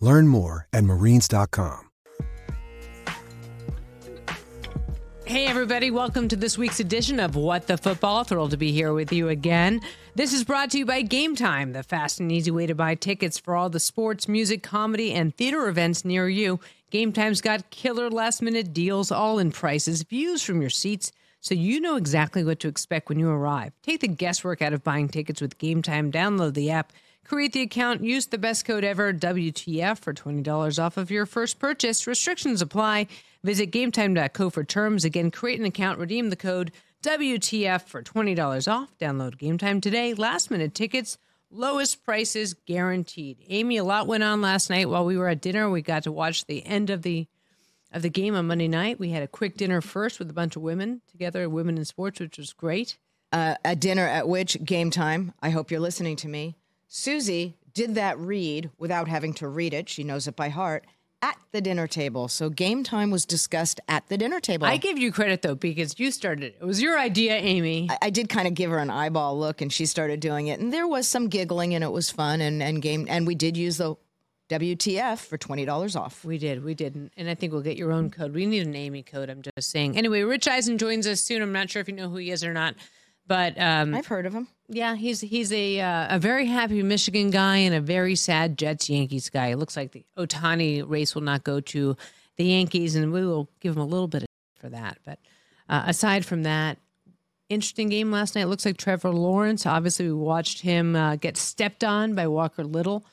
Learn more at marines.com. Hey, everybody, welcome to this week's edition of What the Football. Thrilled to be here with you again. This is brought to you by Game Time, the fast and easy way to buy tickets for all the sports, music, comedy, and theater events near you. Game Time's got killer last minute deals, all in prices, views from your seats, so you know exactly what to expect when you arrive. Take the guesswork out of buying tickets with Game Time. Download the app, create the account, use the best code ever, WTF, for $20 off of your first purchase. Restrictions apply. Visit gametime.co for terms. Again, create an account, redeem the code WTF for $20 off. Download Gametime today. Last minute tickets, lowest prices guaranteed. Amy, a lot went on last night while we were at dinner. We got to watch the end of the of the game on Monday night. We had a quick dinner first with a bunch of women together, women in sports, which was great. Uh, a dinner at which game time, I hope you're listening to me. Suzy did that read without having to read it. She knows it by heart at the dinner table. So game time was discussed at the dinner table. I give you credit though because you started it. It was your idea, Amy. I, I did kind of give her an eyeball look, and she started doing it, and there was some giggling, and it was fun, and and game, and we did use the WTF for twenty dollars off. We did, we did, and I think we'll get your own code. We need an Amy code. I'm just saying. Anyway, Rich Eisen joins us soon. I'm not sure if you know who he is or not, but um, I've heard of him. Yeah, he's he's a uh, a very happy Michigan guy and a very sad Jets Yankees guy. It looks like the Ohtani race will not go to the Yankees, and we will give him a little bit for that. But uh, aside from that, interesting game last night. It looks like Trevor Lawrence. Obviously, we watched him uh, get stepped on by Walker Little.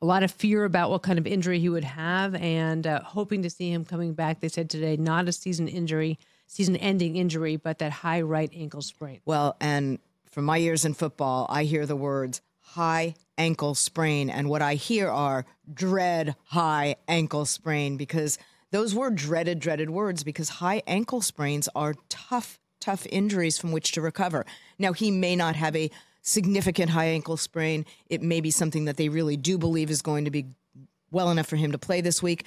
A lot of fear about what kind of injury he would have, and uh, hoping to see him coming back. They said today, not a season injury, season-ending injury, but that high right ankle sprain. Well, and from my years in football, I hear the words high ankle sprain. And what I hear are dread high ankle sprain because those were dreaded, dreaded words because high ankle sprains are tough, tough injuries from which to recover. Now, he may not have a significant high ankle sprain. It may be something that they really do believe is going to be well enough for him to play this week.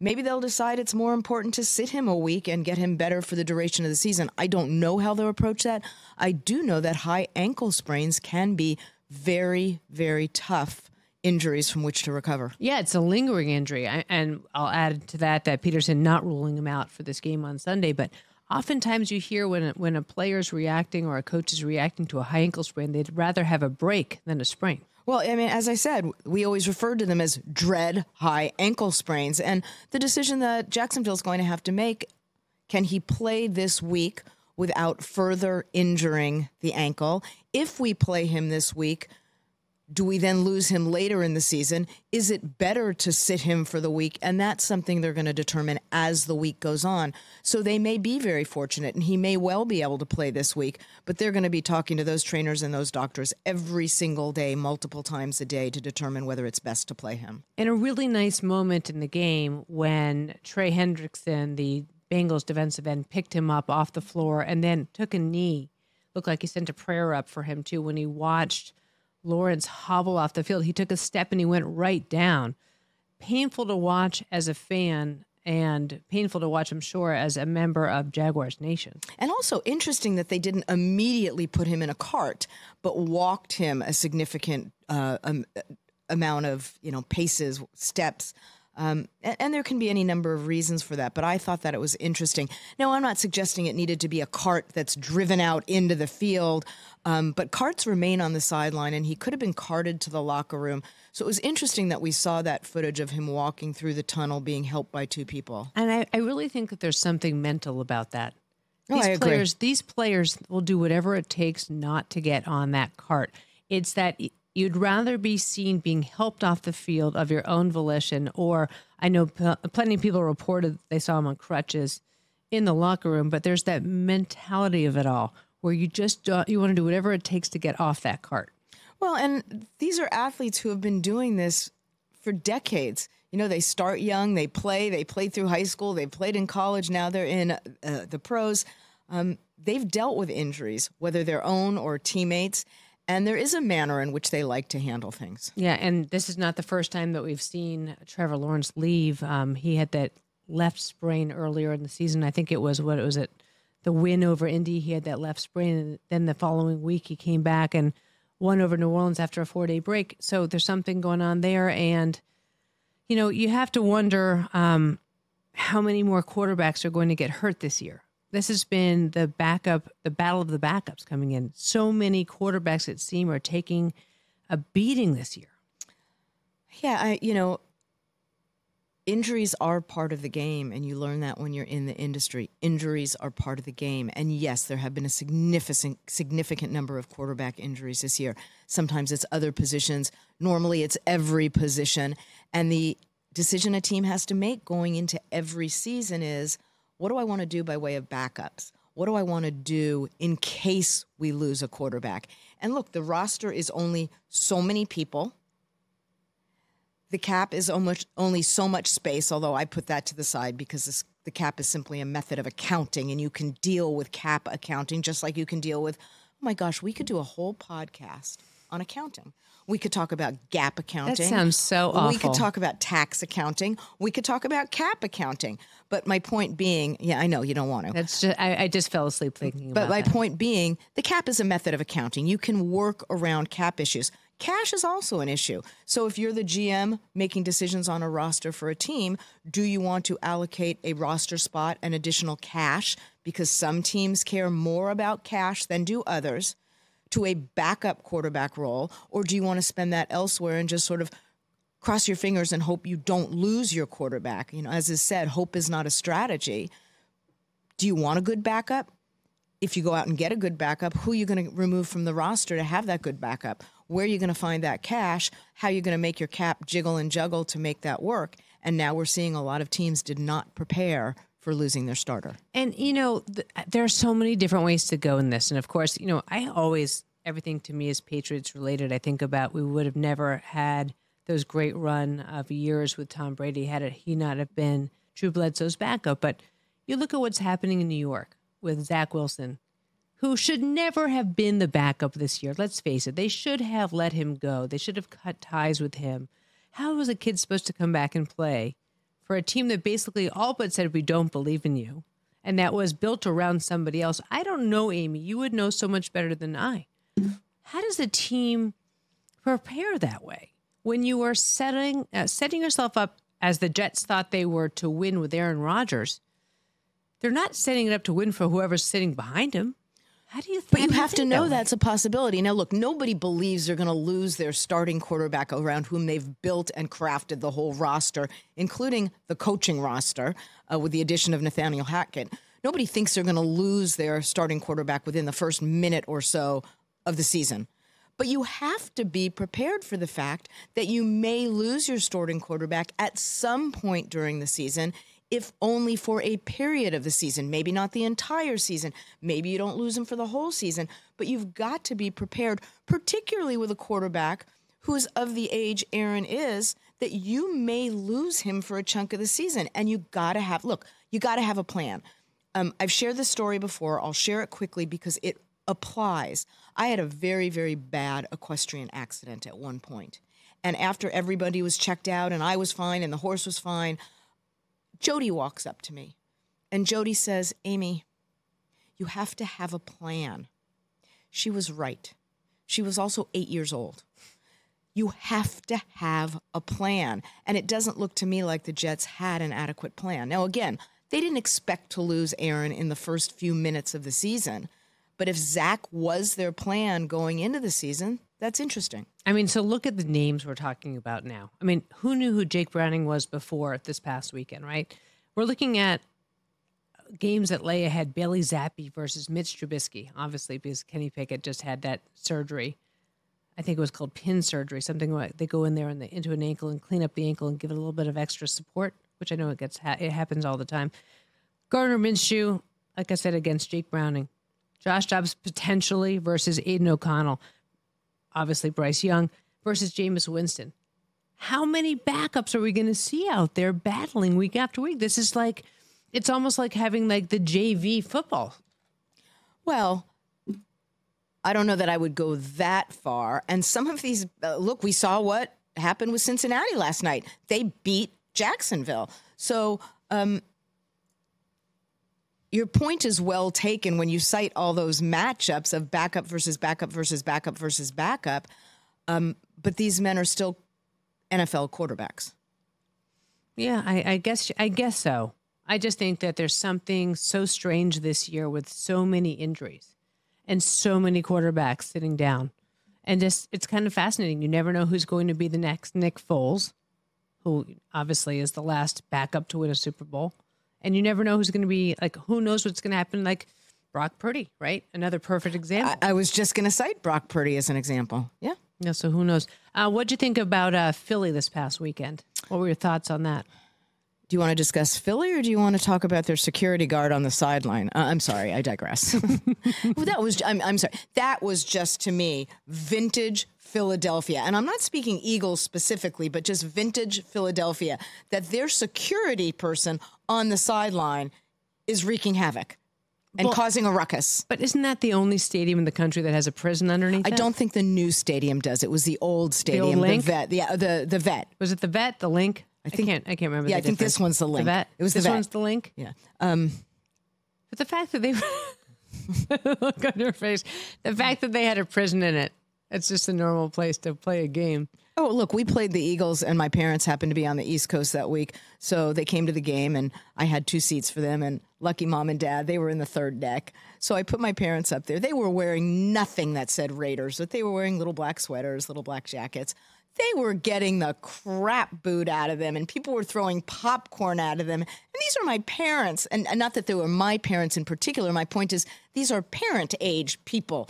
Maybe they'll decide it's more important to sit him a week and get him better for the duration of the season. I don't know how they'll approach that. I do know that high ankle sprains can be very, very tough injuries from which to recover. Yeah, it's a lingering injury. I, and I'll add to that that Pederson not ruling him out for this game on Sunday, but oftentimes you hear when when a player's reacting or a coach is reacting to a high ankle sprain, they'd rather have a break than a sprain. Well, I mean, as I said, we always referred to them as dread high ankle sprains. And the decision that Jacksonville is going to have to make can he play this week without further injuring the ankle? If we play him this week, do we then lose him later in the season? Is it better to sit him for the week? And that's something they're going to determine as the week goes on. So they may be very fortunate and he may well be able to play this week, but they're going to be talking to those trainers and those doctors every single day, multiple times a day to determine whether it's best to play him. And a really nice moment in the game when Trey Hendrickson, the Bengals defensive end, picked him up off the floor and then took a knee. Looked like he sent a prayer up for him too when he watched Lawrence hobble off the field. He took a step and he went right down. Painful to watch as a fan and painful to watch, I'm sure, as a member of Jaguars Nation. And also interesting that they didn't immediately put him in a cart, but walked him a significant uh, um, amount of you know paces, steps. Um, and, and, there can be any number of reasons for that, but I thought that it was interesting. Now, I'm not suggesting it needed to be a cart that's driven out into the field, um, but carts remain on the sideline, and he could have been carted to the locker room. So it was interesting that we saw that footage of him walking through the tunnel being helped by two people. And I, I really think that there's something mental about that. These oh, players, these players will do whatever it takes not to get on that cart. It's that you'd rather be seen being helped off the field of your own volition, or I know p- plenty of people reported they saw him on crutches in the locker room, but there's that mentality of it all where you just you want to do whatever it takes to get off that cart. Well, and these are athletes who have been doing this for decades. You know, they start young, they play, they played through high school, they played in college, now they're in uh, the pros. Um, they've dealt with injuries, whether their own or teammates, and there is a manner in which they like to handle things. Yeah, and this is not the first time that we've seen Trevor Lawrence leave. Um, he had that left sprain earlier in the season. I think it was what was it the win over Indy. He had that left sprain, and then the following week he came back and won over New Orleans after a four day break. So there's something going on there. And, you know, you have to wonder um, how many more quarterbacks are going to get hurt this year. This has been the backup, the battle of the backups coming in. So many quarterbacks, it seems, are taking a beating this year. Yeah, I, you know, injuries are part of the game and you learn that when you're in the industry. Injuries are part of the game. And yes there have been a significant significant number of quarterback injuries this year. Sometimes it's other positions. Normally it's every position. And the decision a team has to make going into every season is what do i want to do by way of backups what do i want to do in case we lose a quarterback and look the roster is only so many people the cap is almost only so much space, although I put that to the side because this, the cap is simply a method of accounting, and you can deal with cap accounting just like you can deal with. Oh my gosh, we could do a whole podcast on accounting. We could talk about GAAP accounting. That sounds so awful. We could talk about tax accounting. We could talk about cap accounting. But my point being, yeah, I know you don't want to. That's just I, I just fell asleep thinking. But my that. point being, the cap is a method of accounting. You can work around cap issues. Cash is also an issue. So if you're the GM making decisions on a roster for a team, do you want to allocate a roster spot and additional cash because some teams care more about cash than do others to a backup quarterback role or do you want to spend that elsewhere and just sort of cross your fingers and hope you don't lose your quarterback? You know, as is said, hope is not a strategy. Do you want a good backup? If you go out and get a good backup, who are you going to remove from the roster to have that good backup? where are you're going to find that cash, how are you're going to make your cap jiggle and juggle to make that work. And now we're seeing a lot of teams did not prepare for losing their starter. And you know, th- there are so many different ways to go in this. And of course, you know, I always everything to me is Patriots related. I think about we would have never had those great run of years with Tom Brady had it he not have been Drew Bledsoe's backup. But you look at what's happening in New York with Zach Wilson who should never have been the backup this year. Let's face it, they should have let him go. They should have cut ties with him. How was a kid supposed to come back and play for a team that basically all but said, We don't believe in you? And that was built around somebody else. I don't know, Amy. You would know so much better than I. How does a team prepare that way when you are setting uh, setting yourself up as the Jets thought they were to win with Aaron Rodgers? They're not setting it up to win for whoever's sitting behind him. How do you? think? But you have to know that that's a possibility. Now, look, nobody believes they're going to lose their starting quarterback around whom they've built and crafted the whole roster, including the coaching roster, uh, with the addition of Nathaniel Hackett. Nobody thinks they're going to lose their starting quarterback within the first minute or so of the season. But you have to be prepared for the fact that you may lose your starting quarterback at some point during the season if only for a period of the season, maybe not the entire season. Maybe you don't lose him for the whole season, but you've got to be prepared, particularly with a quarterback who is of the age Aaron is, that you may lose him for a chunk of the season. And you got to have, look, you got to have a plan. Um, I've shared this story before. I'll share it quickly because it applies. I had a very, very bad equestrian accident at one point. And after everybody was checked out and I was fine and the horse was fine, Jody walks up to me and Jody says, Amy, you have to have a plan. She was right. She was also eight years old. You have to have a plan. And it doesn't look to me like the Jets had an adequate plan. Now, again, they didn't expect to lose Aaron in the first few minutes of the season. But if Zach was their plan going into the season, that's interesting. I mean, so look at the names we're talking about now. I mean, who knew who Jake Browning was before this past weekend, right? We're looking at games that lay ahead Bailey Zappe versus Mitch Trubisky, obviously, because Kenny Pickett just had that surgery. I think it was called pin surgery, something like they go in there and they, into an ankle and clean up the ankle and give it a little bit of extra support, which I know it gets it happens all the time. Gardner Minshew, like I said, against Jake Browning. Josh Dobbs potentially versus Aidan O'Connell. Obviously, Bryce Young versus Jameis Winston. How many backups are we going to see out there battling week after week? This is like, it's almost like having like the JV football. Well, I don't know that I would go that far. And some of these, uh, look, we saw what happened with Cincinnati last night. They beat Jacksonville. So, um, your point is well taken when you cite all those matchups of backup versus backup versus backup versus backup. Um, but these men are still NFL quarterbacks. Yeah, I, I guess I guess so. I just think that there's something so strange this year with so many injuries and so many quarterbacks sitting down. And just it's kind of fascinating. You never know who's going to be the next Nick Foles, who obviously is the last backup to win a Super Bowl. And you never know who's going to be like who knows what's going to happen like Brock Purdy, right? Another perfect example. I, I was just going to cite Brock Purdy as an example. Yeah. Yeah, so who knows? Uh, what'd you think about uh, Philly this past weekend? What were your thoughts on that? Do you want to discuss Philly or do you want to talk about their security guard on the sideline? Uh, I'm sorry, I digress. well, that was I'm, I'm sorry. That was just to me vintage Philadelphia. And I'm not speaking Eagles specifically, but just vintage Philadelphia that their security person on the sideline is wreaking havoc and well, causing a ruckus. But isn't that the only stadium in the country that has a prison underneath? I it? don't think the new stadium does. It was the old stadium, the, old the vet. Yeah, the the vet. Was it the vet? The Linc? I think I can't. I can't remember. Yeah, I think this one's the Linc. The vet. It was this the vet. one's the Linc. Yeah. Um, but the fact that they look on your face, the fact that they had a prison in it, it's just a normal place to play a game. Oh, look, we played the Eagles, and my parents happened to be on the East Coast that week. So they came to the game, and I had two seats for them. And lucky mom and dad, they were in the third deck. So I put my parents up there. They were wearing nothing that said Raiders, but they were wearing little black sweaters, little black jackets. They were getting the crap boot out of them, and people were throwing popcorn out of them. And these are my parents, and, and not that they were my parents in particular. My point is, these are parent age people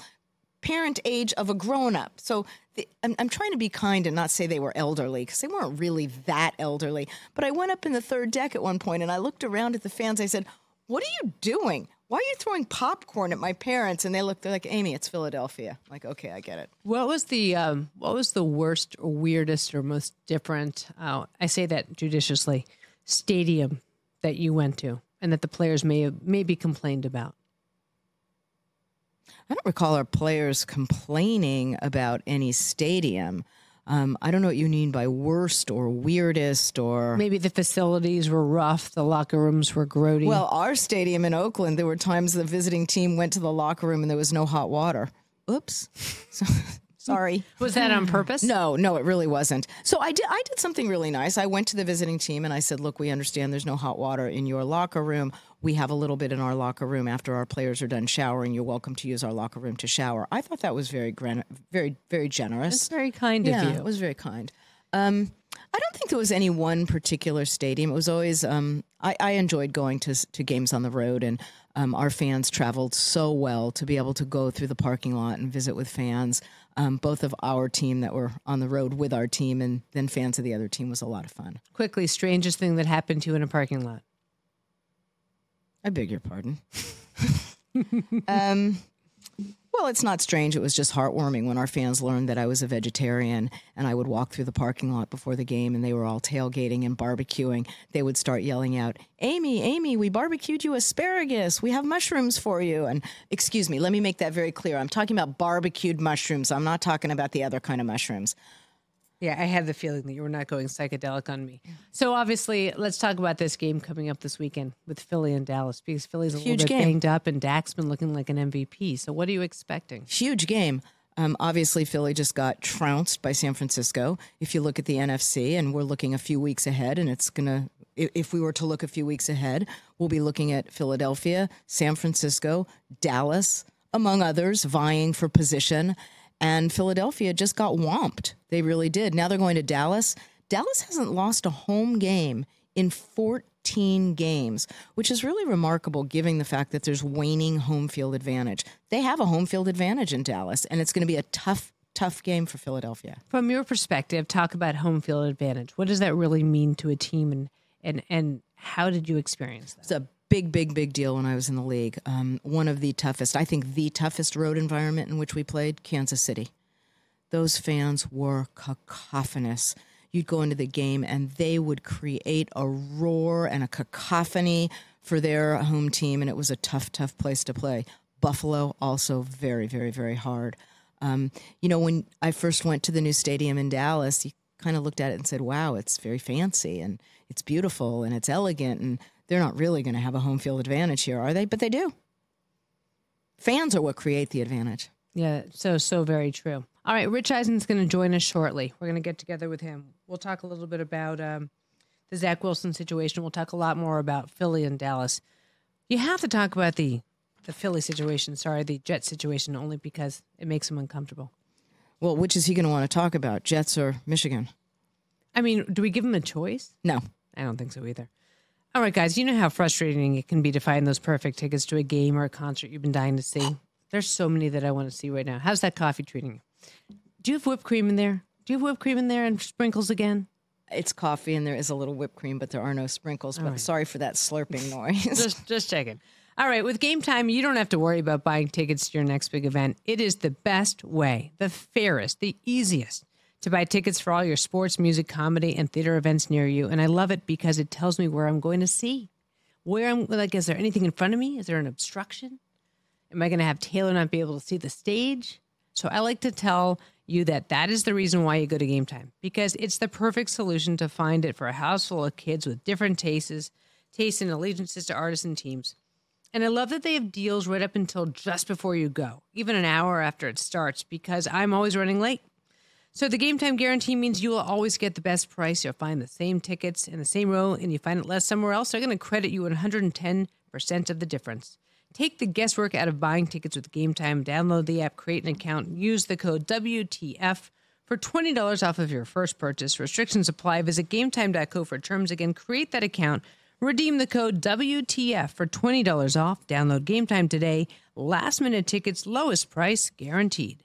parent age of a grown up. So the, I'm, I'm, trying to be kind and not say they were elderly because they weren't really that elderly. But I went up in the third deck at one point and I looked around at the fans. I said, What are you doing? Why are you throwing popcorn at my parents? And they look, they're like, Amy, it's Philadelphia. I'm like, okay, I get it. What was the um, what was the worst or weirdest or most different? Uh, I say that judiciously. Stadium that you went to and that the players may have maybe complained about. I don't recall our players complaining about any stadium. Um, I don't know what you mean by worst or weirdest or maybe the facilities were rough, the locker rooms were grody. Well, our stadium in Oakland, there were times the visiting team went to the locker room and there was no hot water. Oops. So, sorry. Was that on purpose? No, no, it really wasn't. So I did I did something really nice. I went to the visiting team and I said, "Look, we understand there's no hot water in your locker room we have a little bit in our locker room after our players are done showering. You're welcome to use our locker room to shower. I thought that was very, very, very generous. That's very kind yeah, of you. It was very kind. Um, I don't think there was any one particular stadium. It was always um, I, I, enjoyed going to to games on the road, and um, our fans traveled so well to be able to go through the parking lot and visit with fans. Um, both of our team that were on the road with our team, and then fans of the other team was a lot of fun. Quickly, strangest thing that happened to you in a parking lot. I beg your pardon. um, well, it's not strange. It was just heartwarming when our fans learned that I was a vegetarian and I would walk through the parking lot before the game and they were all tailgating and barbecuing. They would start yelling out, Amy, Amy, we barbecued you asparagus. We have mushrooms for you. And excuse me, let me make that very clear. I'm talking about barbecued mushrooms. I'm not talking about the other kind of mushrooms. Yeah, I had the feeling that you were not going psychedelic on me. So obviously, let's talk about this game coming up this weekend with Philly and Dallas because Philly's a Huge little bit game. banged up and Dak's been looking like an MVP. So what are you expecting? Huge game. Um, obviously, Philly just got trounced by San Francisco. If you look at the NFC, and we're looking a few weeks ahead, and it's going to, if we were to look a few weeks ahead, we'll be looking at Philadelphia, San Francisco, Dallas, among others, vying for position. And Philadelphia just got whomped. They really did. Now they're going to Dallas. Dallas hasn't lost a home game in 14 games, which is really remarkable given the fact that there's waning home field advantage. They have a home field advantage in Dallas, and it's going to be a tough, tough game for Philadelphia. From your perspective, talk about home field advantage. What does that really mean to a team, and and and how did you experience that? It's a big, big, big deal when I was in the league. Um, one of the toughest, I think, the toughest road environment in which we played, Kansas City. Those fans were cacophonous you'd go into the game and they would create a roar and a cacophony for their home team, and it was a tough, tough place to play. Buffalo also very, very, very hard. Um, you know, when I first went to the new stadium in Dallas, you kind of looked at it and said, "Wow, it's very fancy and it's beautiful and it's elegant." And they're not really going to have a home field advantage here, are they? But they do. Fans are what create the advantage. Yeah, so so very true. All right, Rich Eisen's going to join us shortly. We're going to get together with him. We'll talk a little bit about um, the Zach Wilson situation. We'll talk a lot more about Philly and Dallas. You have to talk about the the Philly situation. Sorry, the Jet situation, only because it makes him uncomfortable. Well, which is he going to want to talk about, Jets or Michigan? I mean, do we give him a choice? No, I don't think so either. All right, guys, you know how frustrating it can be to find those perfect tickets to a game or a concert you've been dying to see. There's so many that I want to see right now. How's that coffee treating you? Do you have whipped cream in there? Do you have whipped cream in there and sprinkles again? It's coffee and there is a little whipped cream, but there are no sprinkles. but right. sorry for that slurping noise. just, just checking. All right, with game time, you don't have to worry about buying tickets to your next big event. It is the best way, the fairest, the easiest to buy tickets for all your sports, music, comedy, and theater events near you. And I love it because it tells me where I'm going to see. Where I'm like, is there anything in front of me? Is there an obstruction? Am I going to have Taylor not be able to see the stage? So I like to tell you that that is the reason why you go to game time because it's the perfect solution to find it for a house full of kids with different tastes, tastes and allegiances to artists and teams. And I love that they have deals right up until just before you go, even an hour after it starts, because I'm always running late. So the game time guarantee means you will always get the best price. You'll find the same tickets in the same row and you find it less somewhere else. They're going to credit you 110% of the difference. Take the guesswork out of buying tickets with Game Time. Download the app, create an account, use the code WTF for $20 off of your first purchase. Restrictions apply. Visit gametime.co for terms. Again, create that account. Redeem the code WTF for $20 off. Download Game Time today. Last minute tickets, lowest price guaranteed.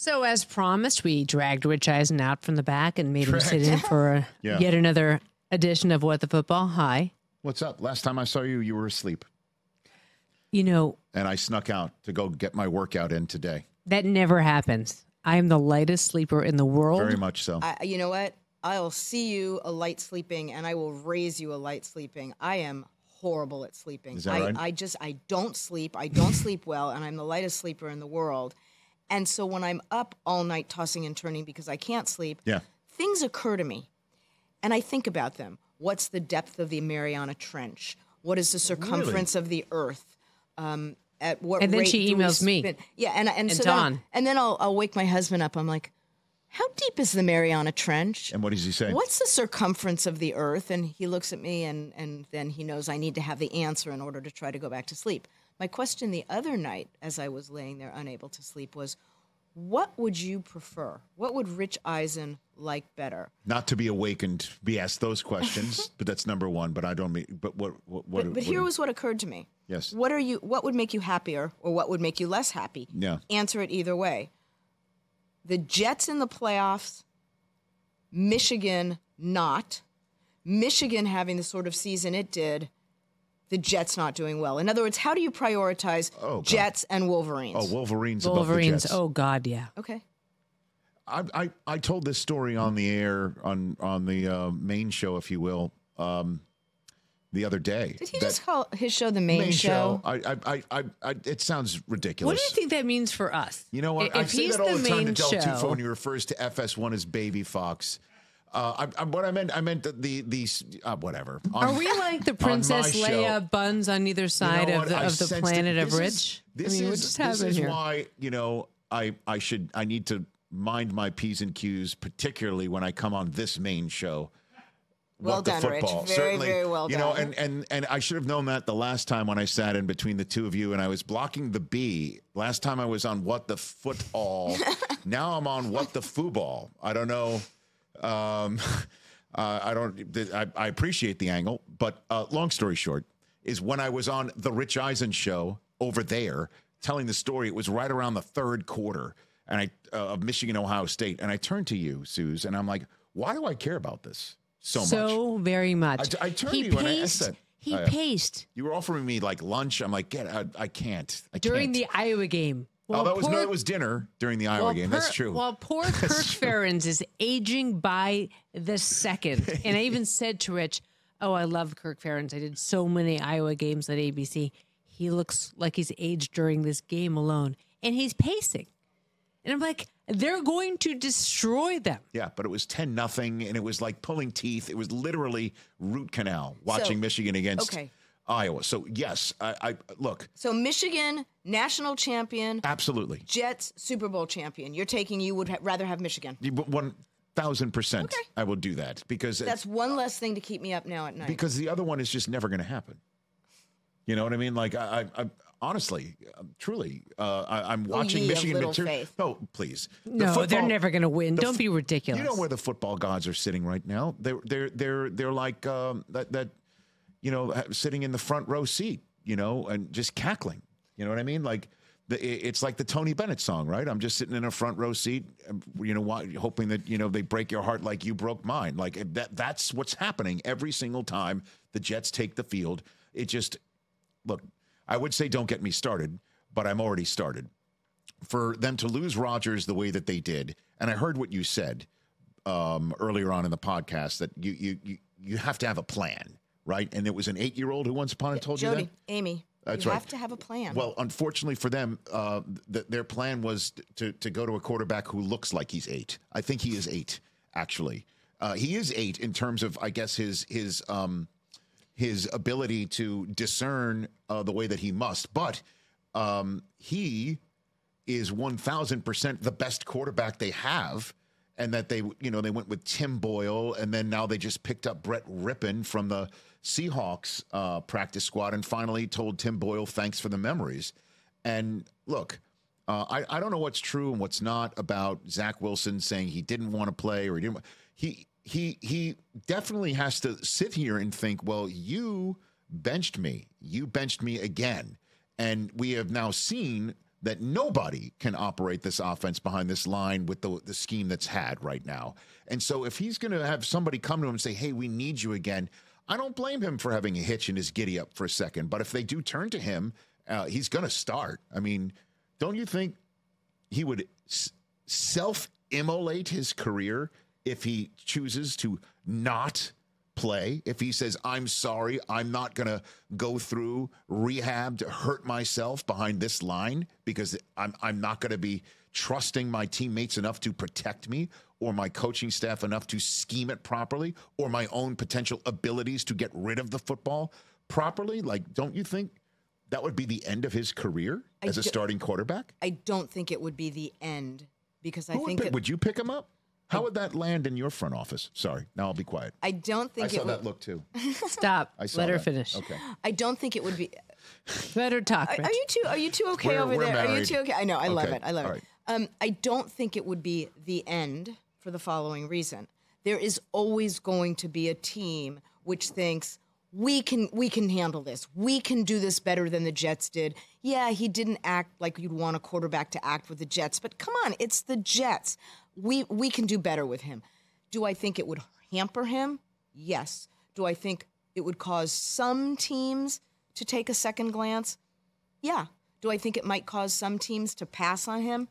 So, as promised, we dragged Rich Eisen out from the back and made him sit in for a, Yeah. yet another edition of What the Football. Hi. What's up? Last time I saw you, you were asleep, You know, and I snuck out to go get my workout in today. that never happens. I am the lightest sleeper in the world. Very much so. I, you know what? I'll see you a light sleeping, and I will raise you a light sleeping. I am horrible at sleeping. Is that I, right? I just I don't sleep. I don't sleep well, and I'm the lightest sleeper in the world. And so when I'm up all night tossing and turning because I can't sleep, Yeah. things occur to me, and I think about them. What's the depth of the Mariana Trench? What is the circumference of the Earth? Um, at what And then rate she emails me. Yeah, and and, And so then, and then I'll I'll wake my husband up. I'm like, how deep is the Mariana Trench? And what does he say? What's the circumference of the Earth? And he looks at me, and, and then he knows I need to have the answer in order to try to go back to sleep. My question the other night, as I was laying there unable to sleep, was what would you prefer? What would Rich Eisen like better? Not to be awakened, be asked those questions, but that's number one. But I don't mean. But what? What? what But, but what- here was what occurred to me. Yes. What are you? What would make you happier, or what would make you less happy? Yeah. Answer it either way. The Jets in the playoffs, Michigan not, Michigan having the sort of season it did, the Jets not doing well. In other words, how do you prioritize Oh, Jets and Wolverines? Oh, Wolverines. above the Wolverines. Jets. Oh, God, yeah. okay. I, I I told this story on the air on on the uh, main show, if you will, um, the other day. Did he just call his show the main, main show? I, I, I, I, I, it sounds ridiculous. What do you think that means for us? You know what? If I say he's that all the, time to main Del Tufo show- when he refers to FS1 as Baby Fox. Uh, I, I, what I meant, I meant the the, the uh, whatever. Are we like the Princess my show- Leia buns on either You know side of the, of the planet it. of Rich? is- This I mean, is, this is here? why you know I I should I need to mind my p's and q's, particularly when I come on this main show. Well What the done, Rich. football. Very, Certainly, very well you know, and and and I should have known that the last time when I sat in between the two of you and I was blocking the B. Last time I was on what the football. now I'm on what the football. I don't know. Um, uh, I don't. I, I appreciate the angle, but uh, long story short is when I was on the Rich Eisen show over there telling the story. It was right around the third quarter, and I uh, of Michigan Ohio State, and I turned to you, Suze, and I'm like, why do I care about this so, much? so very much. I- I turned he to you and I paced. He paced You were offering me like lunch. I'm like, get. I, I can't. I during can't. the Iowa game. Oh, that was no, it was dinner during the Iowa game. That's true. Well, poor Kirk Ferentz is aging by the second. And I even said to Rich, Oh, I love Kirk Ferentz. I did so many Iowa games at ABC. He looks like he's aged during this game alone. And he's pacing. And I'm like, they're going to destroy them. yeah, but it was ten nothing, and it was like pulling teeth. It was literally root canal watching Michigan against okay. Iowa. So yes, I, I look So Michigan national champion, absolutely. Jets Super Bowl champion. You're taking you would ha- rather have Michigan. One thousand percent, Okay. I will do that because That's one less thing to keep me up now at night. because the other one is just never going to happen. You know what I mean? Like I, I, I honestly, uh, truly, uh, I, I'm watching ye Michigan little material. faith. No, please. The No, they're never going to win. Don't f- be ridiculous. You know where the football gods are sitting right now? They're they're they're they're like um, that that you know sitting in the front row seat, you know, and just cackling. You know what I mean? Like the, it's like the Tony Bennett song, right? I'm just sitting in a front row seat, um, you know, hoping that you know they break your heart like you broke mine. Like that that's what's happening every single time the Jets take the field. It just look. I would say don't get me started, but I'm already started for them to lose Rodgers the way that they did, and I heard what you said um, earlier on in the podcast that you you you you have to have a plan, right? And it was an eight year old who once upon a time told you Jody, that. Amy, That's you right. have to have a plan. Well, unfortunately for them, uh, th- their plan was to to go to a quarterback who looks like he's eight. I think he is eight, actually. Uh, he is eight in terms of, I guess, his his um, his ability to discern uh, the way that he must. But um, he is one thousand percent the best quarterback they have. And that they, you know, they went with Tim Boyle, and then now they just picked up Brett Rypien from the Seahawks uh, practice squad, and finally told Tim Boyle thanks for the memories. And look, Uh, I, I don't know what's true and what's not about Zach Wilson saying he didn't want to play or he didn't. He he he definitely has to sit here and think, well, you benched me, you benched me again, and we have now seen that nobody can operate this offense behind this line with the the scheme that's had right now. And so if he's going to have somebody come to him and say, "Hey, we need you again," I don't blame him for having a hitch in his giddy up for a second. But if they do turn to him, uh, he's going to start. I mean, don't you think he would s- self immolate his career if he chooses to not play? If he says, I'm sorry, I'm not going to go through rehab to hurt myself behind this line because I'm, I'm not going to be trusting my teammates enough to protect me or my coaching staff enough to scheme it properly or my own potential abilities to get rid of the football properly? Like, don't you think that would be the end of his career as a starting quarterback? I don't think it would be the end because I Who would, think pick- it, would you pick him up? How would that land in your front office? Sorry, now I'll be quiet. I don't think I think saw it would, that look too. Stop. I saw Let her that. finish. Okay. I don't think it would be Let her talk. Are, Rich. are you two? Are you two okay We're- over we're there? Are you married. two okay? I know. I love Okay, it. I love all it. Um, I don't think it would be the end for the following reason. There is always going to be a team which thinks we can we can handle this. We can do this better than the Jets did. Yeah, he didn't act like you'd want a quarterback to act with the Jets, but come on, it's the Jets. We we can do better with him. Do I think it would hamper him? Yes. Do I think it would cause some teams to take a second glance? Yeah. Do I think it might cause some teams to pass on him?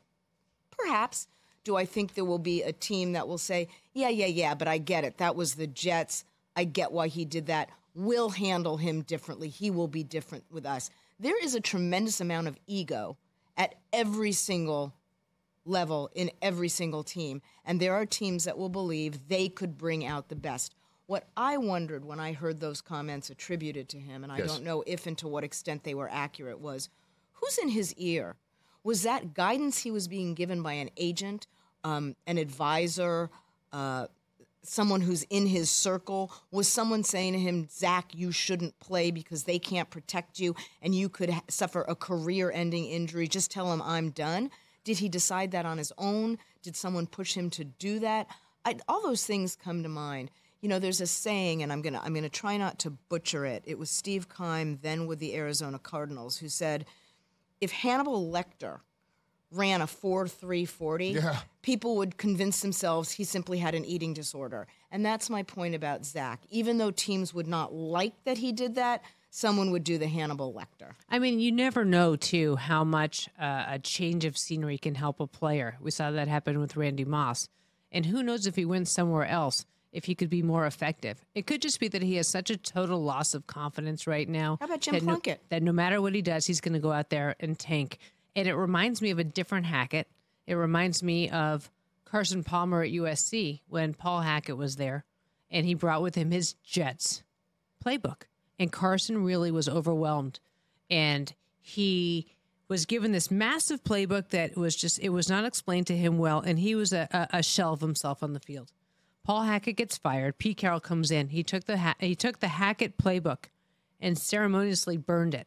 Perhaps. Do I think there will be a team that will say, yeah, yeah, yeah, but I get it. That was the Jets. I get why he did that. We'll handle him differently. He will be different with us. There is a tremendous amount of ego at every single level in every single team. And there are teams that will believe they could bring out the best. What I wondered when I heard those comments attributed to him, and I Yes. don't know if and to what extent they were accurate, was who's in his ear? Was that guidance he was being given by an agent, um, an advisor, uh, someone who's in his circle? Was someone saying to him, Zach, you shouldn't play because they can't protect you and you could ha- suffer a career ending injury? Just tell him I'm done. Did he decide that on his own? Did someone push him to do that? I, all those things come to mind. You know, there's a saying, and I'm gonna I'm gonna try not to butcher it. It was Steve Keim, then with the Arizona Cardinals, who said, "If Hannibal Lecter ran a 4.340, Yeah. people would convince themselves he simply had an eating disorder. And that's my point about Zach. Even though teams would not like that he did that, someone would do the Hannibal Lecter. I mean, you never know, too, how much uh, a change of scenery can help a player. We saw that happen with Randy Moss. And who knows if he went somewhere else, if he could be more effective. It could just be that he has such a total loss of confidence right now. How about Jim that no- that no matter what he does, he's going to go out there and tank. And it reminds me of a different Hackett. It reminds me of Carson Palmer at USC when Paul Hackett was there and he brought with him his Jets playbook. And Carson really was overwhelmed. And he was given this massive playbook that was just, it was not explained to him well. And he was a, a shell of himself on the field. Paul Hackett gets fired. Pete Carroll comes in. He took the ha- he took the Hackett playbook and ceremoniously burned it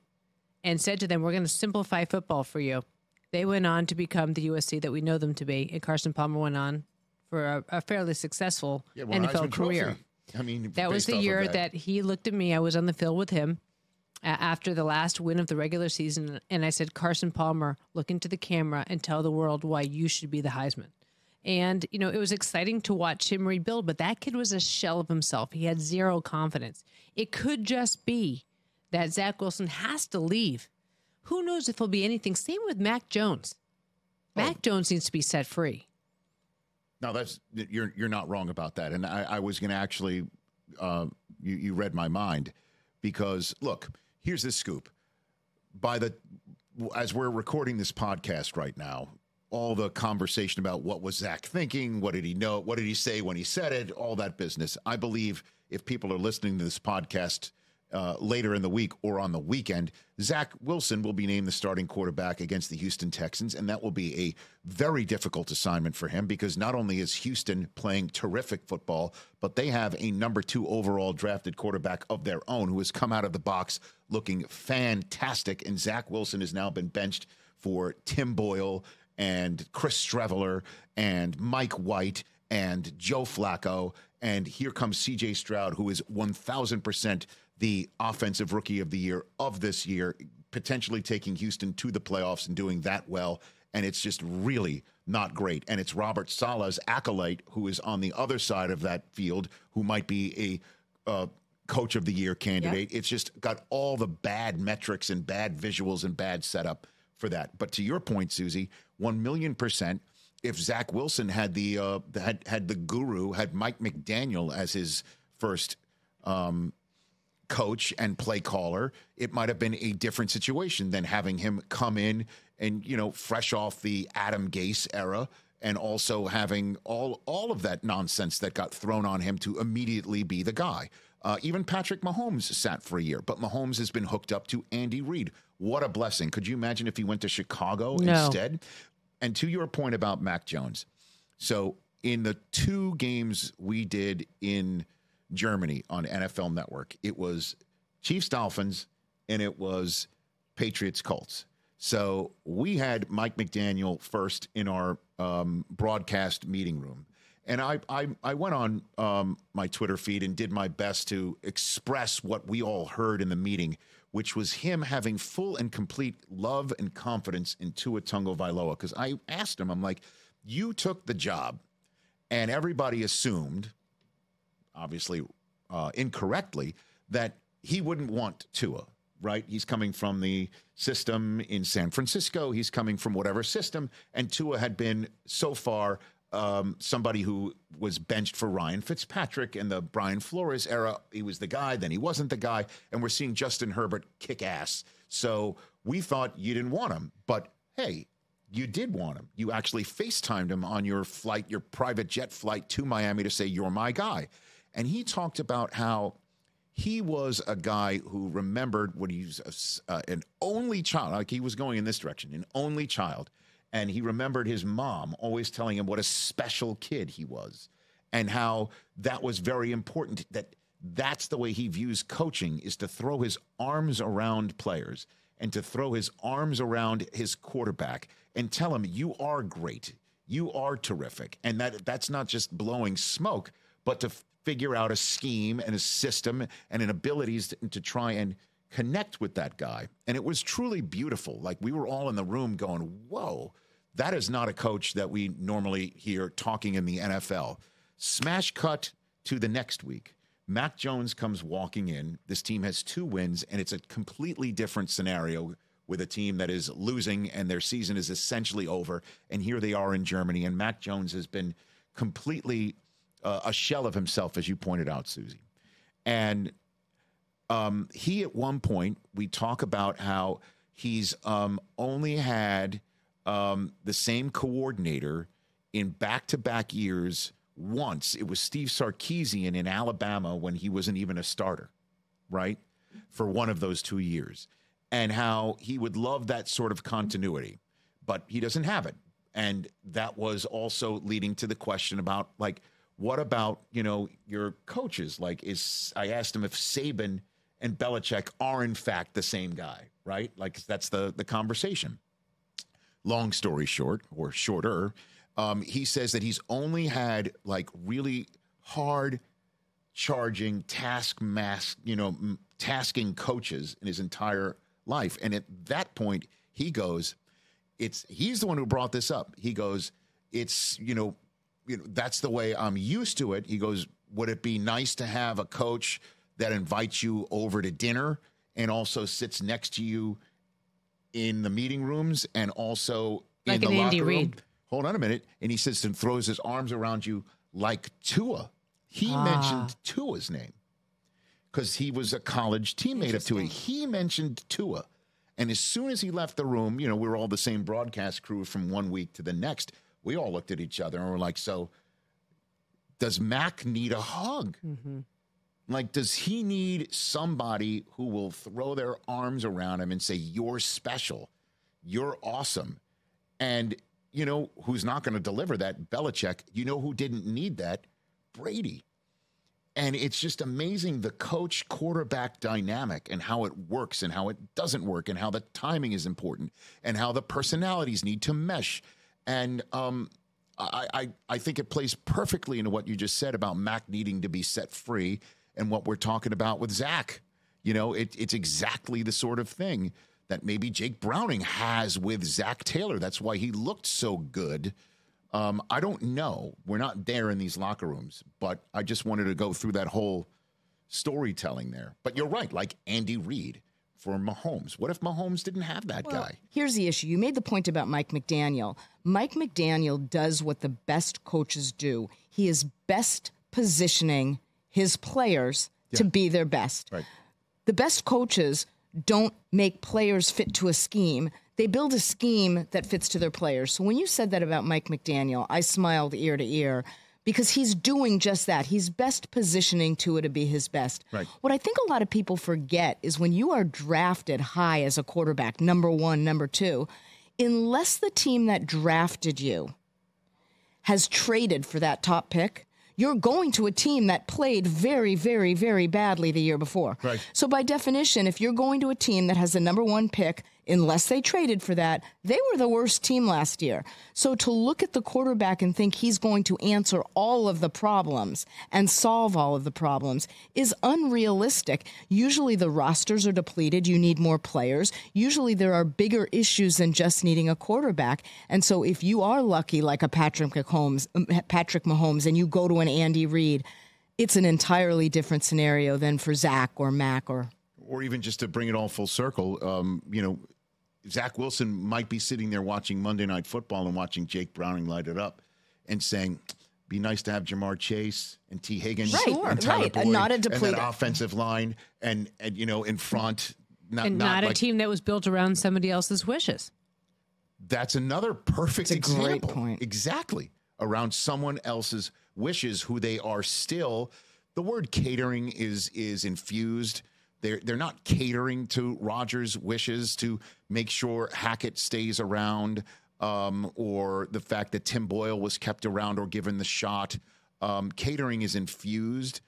and said to them, "We're going to simplify football for you." They went on to become the USC that we know them to be, and Carson Palmer went on for a, a fairly successful Yeah, NFL Heisman career. Trophy. I mean, That was the year that. that he looked at me. I was on the field with him uh, after the last win of the regular season, and I said, "Carson Palmer, look into the camera and tell the world why you should be the Heisman." And you know, it was exciting to watch him rebuild, but that kid was a shell of himself. He had zero confidence. It could just be that Zach Wilson has to leave. Who knows if he'll be anything? Same with Mac Jones. Mac Jones needs to be set free. No, that's you're you're not wrong about that. And I, I was going to actually, uh, you you read my mind, because look, here's the scoop. By the as we're recording this podcast right now, all the conversation about what was Zach thinking, what did he know, what did he say when he said it, all that business. I believe if people are listening to this podcast uh, later in the week or on the weekend, Zach Wilson will be named the starting quarterback against the Houston Texans, and that will be a very difficult assignment for him because not only is Houston playing terrific football, but they have a number two overall drafted quarterback of their own who has come out of the box looking fantastic, and Zach Wilson has now been benched for Tim Boyle and Chris Streveler and Mike White and Joe Flacco. And here comes CJ Stroud, who is 1000% the offensive rookie of the year of this year, potentially taking Houston to the playoffs and doing that well. And it's just really not great. And it's Robert Saleh's acolyte, who is on the other side of that field, who might be a uh, coach of the year candidate. Yep. It's just got all the bad metrics and bad visuals and bad setup for that. But to your point, Suzy, one million percent. If Zach Wilson had the uh, had had the guru, had Mike McDaniel as his first um, coach and play caller, it might have been a different situation than having him come in and you know fresh off the Adam Gase era and also having all all of that nonsense that got thrown on him to immediately be the guy. Uh, even Patrick Mahomes sat for a year, but Mahomes has been hooked up to Andy Reid. What a blessing! Could you imagine if he went to Chicago no. instead? And to your point about Mac Jones, so in the two games we did in Germany on NFL Network, it was Chiefs Dolphins and it was Patriots Colts. So we had Mike McDaniel first in our um, broadcast meeting room. And I, I, I went on um, my Twitter feed and did my best to express what we all heard in the meeting, which was him having full and complete love and confidence in Tua Tagovailoa. Because I asked him, I'm like, you took the job, and everybody assumed, obviously uh, incorrectly, that he wouldn't want Tua right? He's coming from the system in San Francisco. He's coming from whatever system. And Tua had been so far um, somebody who was benched for Ryan Fitzpatrick in the Brian Flores era. He was the guy, then he wasn't the guy. And we're seeing Justin Herbert kick ass. So we thought you didn't want him. But hey, you did want him. You actually FaceTimed him on your flight, your private jet flight to Miami to say, You're my guy. And he talked about how he was a guy who remembered when he's uh, an only child, like he was going in this direction, an only child. And he remembered his mom always telling him what a special kid he was and how that was very important that that's the way he views coaching is to throw his arms around players and to throw his arms around his quarterback and tell him you are great. You are terrific. And that that's not just blowing smoke but to figure out a scheme and a system and an abilities to, to try and connect with that guy. And it was truly beautiful. Like we were all in the room going, whoa, that is not a coach that we normally hear talking in the NFL. Smash cut to the next week. Mac Jones comes walking in. This team has two wins, and it's a completely different scenario with a team that is losing and their season is essentially over. And here they are in Germany, and Mac Jones has been completely uh, a shell of himself, as you pointed out, Suzy. And um, he, at one point, we talk about how he's um, only had um, the same coordinator in back to back years once. It was Steve Sarkisian in Alabama when he wasn't even a starter, right? For one of those two years. And how he would love that sort of continuity, but he doesn't have it. And that was also leading to the question about like, what about, you know, your coaches? Like, is I asked him if Saban and Belichick are in fact the same guy, right? Like that's the the conversation. Long story short, or shorter, um, he says that he's only had like really hard charging task mask, you know, m- tasking coaches in his entire life. And at that point, he goes, it's he's the one who brought this up. He goes, it's, you know, you know, that's the way I'm used to it. He goes, Would it be nice to have a coach that invites you over to dinner and also sits next to you in the meeting rooms and also like in the locker Andy room? Reid. Hold on a minute. And he sits and throws his arms around you like Tua. He Ah. mentioned Tua's name because he was a college teammate of Tua. He mentioned Tua. And as soon as he left the room, you know, we were all the same broadcast crew from one week to the next. We all looked at each other and were like, so does Mac need a hug? Like, does he need somebody who will throw their arms around him and say, You're special, you're awesome? And, you know, who's not going to deliver that? Belichick. You know who didn't need that? Brady. And it's just amazing the coach quarterback dynamic and how it works and how it doesn't work and how the timing is important and how the personalities need to mesh. And um, I, I, I think it plays perfectly into what you just said about Mac needing to be set free and what we're talking about with Zach. You know, it, it's exactly the sort of thing that maybe Jake Browning has with Zac Taylor. That's why he looked so good um, I don't know. We're not there in these locker rooms, but I just wanted to go through that whole storytelling there. But you're right, like Andy Reid for Mahomes. What if Mahomes didn't have that Well, guy? Here's the issue. You made the point about Mike McDaniel. Mike McDaniel does what the best coaches do. He is best positioning his players to be their best. Right. The best coaches don't make players fit to a scheme. They build a scheme that fits to their players. So when you said that about Mike McDaniel, I smiled ear to ear because he's doing just that. He's best positioning Tua to be his best. Right. What I think a lot of people forget is when you are drafted high as a quarterback, number one, number two, unless the team that drafted you has traded for that top pick, you're going to a team that played very, very, very badly the year before. Right. So, by definition, if you're going to a team that has the number one pick, unless they traded for that, they were the worst team last year. So, to look at the quarterback and think he's going to answer all of the problems and solve all of the problems is unrealistic. Usually, the rosters are depleted. You need more players. Usually, there are bigger issues than just needing a quarterback. And so, if you are lucky, like a Patrick Mahomes, um, Patrick Mahomes, and you go to an Andy Reid, it's an entirely different scenario than for Zach or Mac or Or even just to bring it all full circle, um, you know, Zach Wilson might be sitting there watching Monday Night Football and watching Jake Browning light it up and saying, be nice to have Ja'Marr Chase and Tee Higgins Right, and Tyler right, and Boyd not a and depleted- that offensive line and, and you know, in front. Not, and not, a like- team that was built around somebody else's wishes. That's another perfect It's a great example. point. Exactly. Around someone else's wishes who they are still the word catering is is infused. They're they're not catering to Rodgers' wishes to make sure Hackett stays around, um, or the fact that Tim Boyle was kept around or given the shot. Um, catering is infused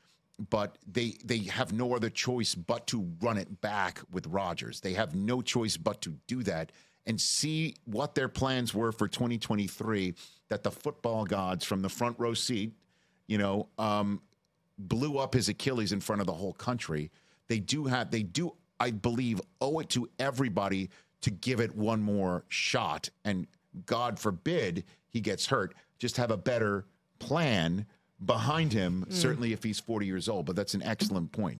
but they they have no other choice but to run it back with Rodgers. They have no choice but to do that and see what their plans were for 2023 that the football gods from the front row seat, you know, um, blew up his Achilles in front of the whole country. They do have they do I believe owe it to everybody to give it one more shot and God forbid he gets hurt. Just have a better plan behind him, hmm. certainly if he's 40 years old. But that's an excellent point.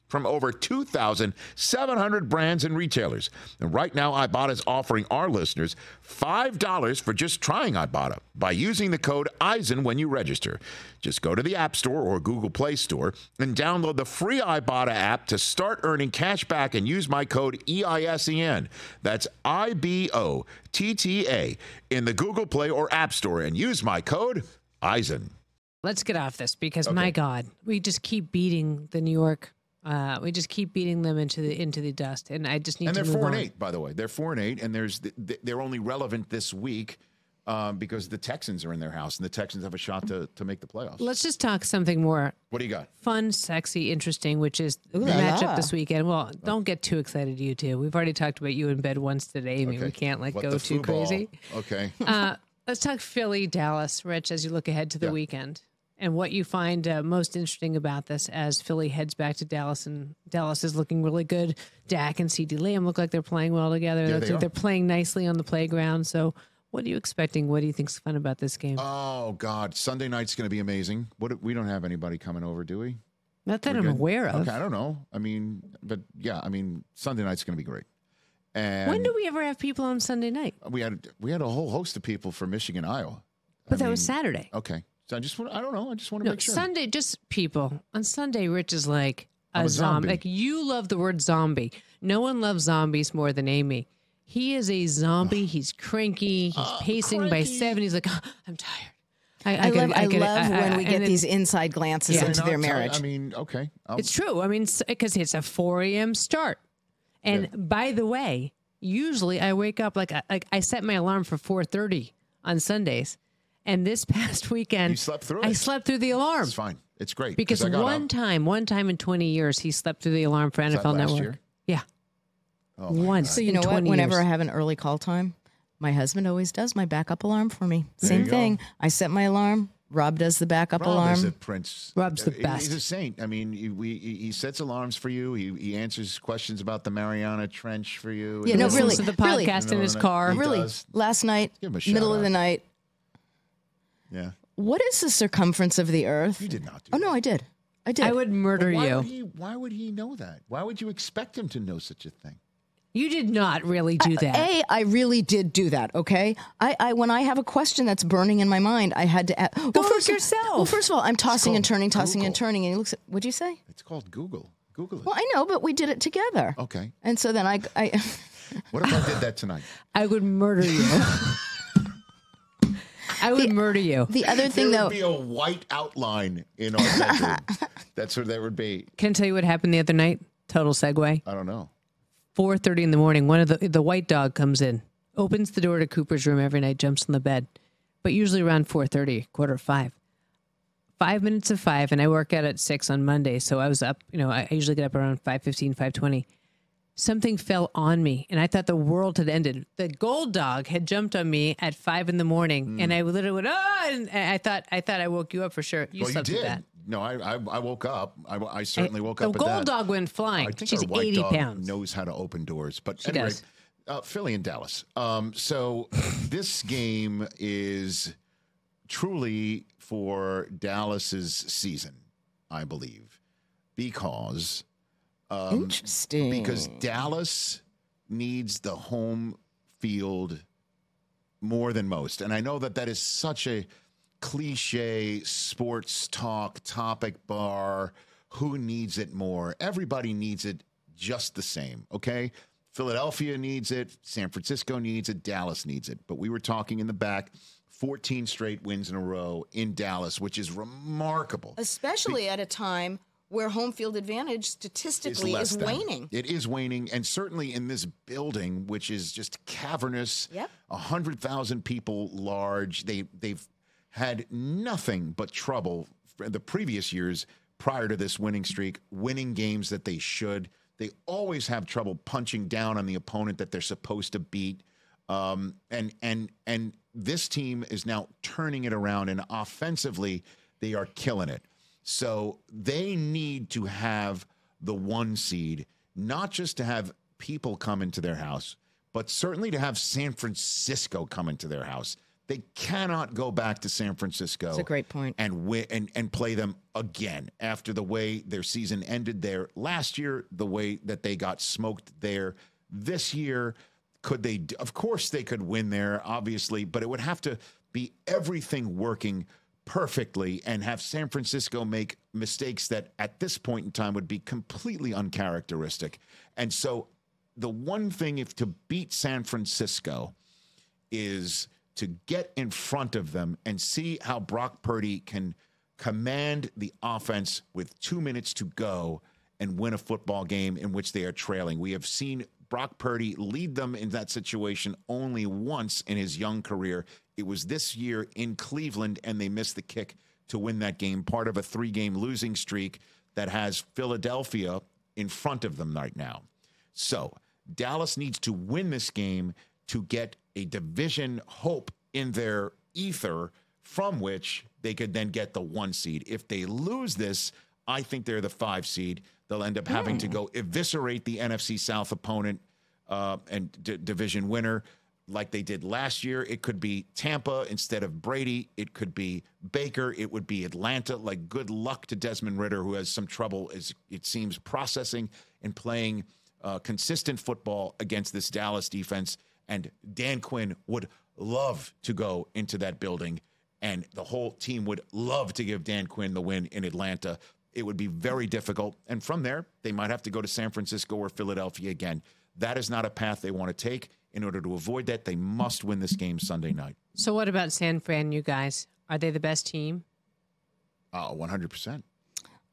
from over 2,700 brands and retailers. And right now, Ibotta is offering our listeners $5 for just trying Ibotta by using the code EISEN when you register. Just go to the App Store or Google Play Store and download the free Ibotta app to start earning cash back and use my code EISEN. That's I B O T T A in the Google Play or App Store and use my code EISEN. Let's get off this because my God, we just keep beating the New York. Uh, we just keep beating them into the into the dust, and I just need and to they're move four on. and eight, by the way. They're four and eight, and there's th- they're only relevant this week um, because the Texans are in their house, and the Texans have a shot to to make the playoffs. Let's just talk something more What do you got? fun, sexy, interesting, which is the la matchup this weekend. Well, don't get too excited, you two. We've already talked about you in bed once today. I mean, we can't like What, go too foo ball? crazy. Okay. Uh, let's talk Philly, Dallas, Rich, as you look ahead to the Yeah. weekend and what you find uh, most interesting about this as Philly heads back to Dallas and Dallas is looking really good. Dak and CeeDee Lamb look like they're playing well together. Yeah, they are. they're playing nicely on the playground. So, what are you expecting? What do you think's fun about this game? Oh God, Sunday night's going to be amazing. What we don't have anybody coming over, do we? Not that We're I'm good? aware of. Okay, I don't know. I mean, but yeah, I mean, Sunday night's going to be great. And When do we ever have people on Sunday night? we had we had a whole host of people from Michigan, Iowa. But I that was Saturday. Okay, so I just want I don't know. I just want to No, make sure. Sunday, just people. On Sunday, Rich is like a, I'm a zombie. zombie. Like you love the word zombie. No one loves zombies more than Amy. He is a zombie. He's cranky. He's uh, pacing by cranky. seven. He's like, "Oh, I'm tired. I, gotta- love, I gotta- love when we get then- these inside glances Yeah. into their marriage. I mean, okay. I'll- It's true. I mean, because it's a 4 a.m. start. And by the way, usually I wake up like I, like I set my alarm for 4:30 on Sundays, and this past weekend You slept through I slept through the alarm it's fine. It's great because one up. time, one time in 20 years, he slept through the alarm for that NFL last Network. year? Yeah, Oh, my once. so you know what? Whenever years. I have an early call time, my husband always does my backup alarm for me. Same you go. thing. I set my alarm. Rob does the backup Rob alarm. is a prince. Rob's the best. He's a saint. I mean, he, we, he he sets alarms for you. He, he answers questions about the Mariana Trench for you. Yeah, And no, all really, to the really. podcast in his He car. really, does. last night, Give him a shout middle of the night. Yeah. What is the circumference of the Earth? You did not do Oh that. no, I did. I did. I would murder why you. Would he, why would he know that? Why would you expect him to know such a thing? You did not really do that. A, I really did do that. Okay, I, I when I have a question that's burning in my mind, I had to. Ask, well, Go look first, yourself. Well, first of all, I'm tossing and turning, tossing and Google. turning, and he looks at. What'd you say? It's called Google. Google it. Well, I know, but we did it together. Okay. And so then I, I What if I did that tonight? I would murder you. I would murder you. the other thing there though. would be a white outline in our bedroom. That's what that would be. Can I tell you what happened the other night? Total segue. I don't know. 4:30 in the morning, one of the the white dog comes in, opens the door to Cooper's room every night, jumps on the bed, but usually around 4:30, quarter of five. Five minutes of five, and I work out at six on Monday, so I was up. You know, I I usually get up around 5:15, 5:20. Something fell on me, and I thought the world had ended. The gold dog had jumped on me at five in the morning, and I literally went, "Oh!" And I thought, I thought I woke you up for sure. You well, you did. that. No, I, I I woke up. I, I certainly woke up. The gold dog went flying. I think She's our white 80 dog pounds. knows how to open doors. But She anyway, does. Uh, Philly and Dallas. Um, so this game is truly for Dallas's season, I believe, because um, Interesting. because Dallas needs the home field more than most. And I know that that is such a cliche sports talk topic bar. Who needs it more? Everybody needs it just the same, okay? Philadelphia needs it, San Francisco needs it, Dallas needs it. But we were talking in the back 14 straight wins in a row in Dallas, which is remarkable. especially at a time where home field advantage statistically less is waning. It is waning, and certainly in this building, which is just cavernous. Yep. a hundred thousand people large. They they've had nothing but trouble the previous years prior to this winning streak, winning games that they should. They always have trouble punching down on the opponent that they're supposed to beat. Um, and and and this team is now turning it around, and offensively, they are killing it. So they need to have the one seed, not just to have people come into their house, but certainly to have San Francisco come into their house. They cannot go back to San Francisco. That's a great point. And win and, and play them again after the way their season ended there last year, the way that they got smoked there this year. Could they? Of course, they could win there, obviously, but it would have to be everything working perfectly and have San Francisco make mistakes that at this point in time would be completely uncharacteristic. And so, the one thing if to beat San Francisco is to get in front of them and see how Brock Purdy can command the offense with two minutes to go and win a football game in which they are trailing. We have seen Brock Purdy lead them in that situation only once in his young career. It was this year in Cleveland, and they missed the kick to win that game, part of a three game losing streak that has Philadelphia in front of them right now. So Dallas needs to win this game to get a division hope in their ether from which they could then get the one seed. If they lose this, I think they're the five seed. They'll end up having to go eviscerate the NFC South opponent uh, and d- division winner like they did last year. It could be Tampa instead of Brady. It could be Baker. It would be Atlanta. Like, good luck to Desmond Ridder, who has some trouble, as it seems, processing and playing uh, consistent football against this Dallas defense. And Dan Quinn would love to go into that building, and the whole team would love to give Dan Quinn the win in Atlanta. It would be very difficult. And from there, they might have to go to San Francisco or Philadelphia again. That is not a path they want to take. In order to avoid that, they must win this game Sunday night. So, what about San Fran, you guys? Are they the best team? Uh, 100%.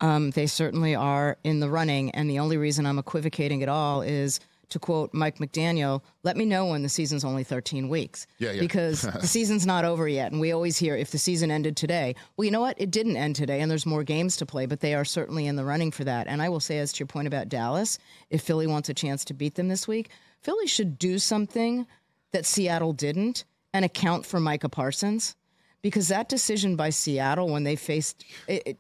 Um, they certainly are in the running. And the only reason I'm equivocating at all is to quote Mike McDaniel, let me know when the season's only 13 weeks. Yeah, yeah. Because the season's not over yet. And we always hear if the season ended today. Well, you know what? It didn't end today, and there's more games to play, but they are certainly in the running for that. And I will say, as to your point about Dallas, if Philly wants a chance to beat them this week, Philly should do something that Seattle didn't and account for Micah Parsons. Because that decision by Seattle when they faced it, it,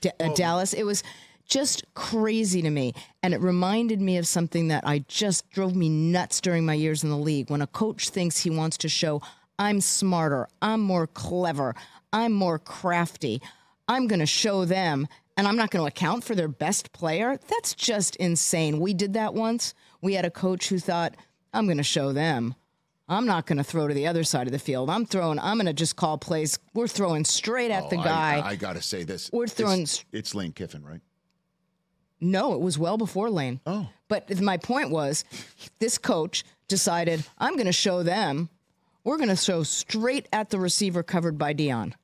D- uh, Dallas, it was just crazy to me. And it reminded me of something that I just drove me nuts during my years in the league. When a coach thinks he wants to show, I'm smarter, I'm more clever, I'm more crafty, I'm going to show them, and I'm not going to account for their best player. That's just insane. We did that once. We had a coach who thought, I'm going to show them. I'm not going to throw to the other side of the field. I'm throwing. I'm going to just call plays. We're throwing straight at Oh, the guy. I, I got to say this. We're It's- throwing- It's, Lane Kiffin, right? No, it was well before Lane. Oh. But my point was this coach decided, I'm going to show them, we're going to show straight at the receiver covered by Dion.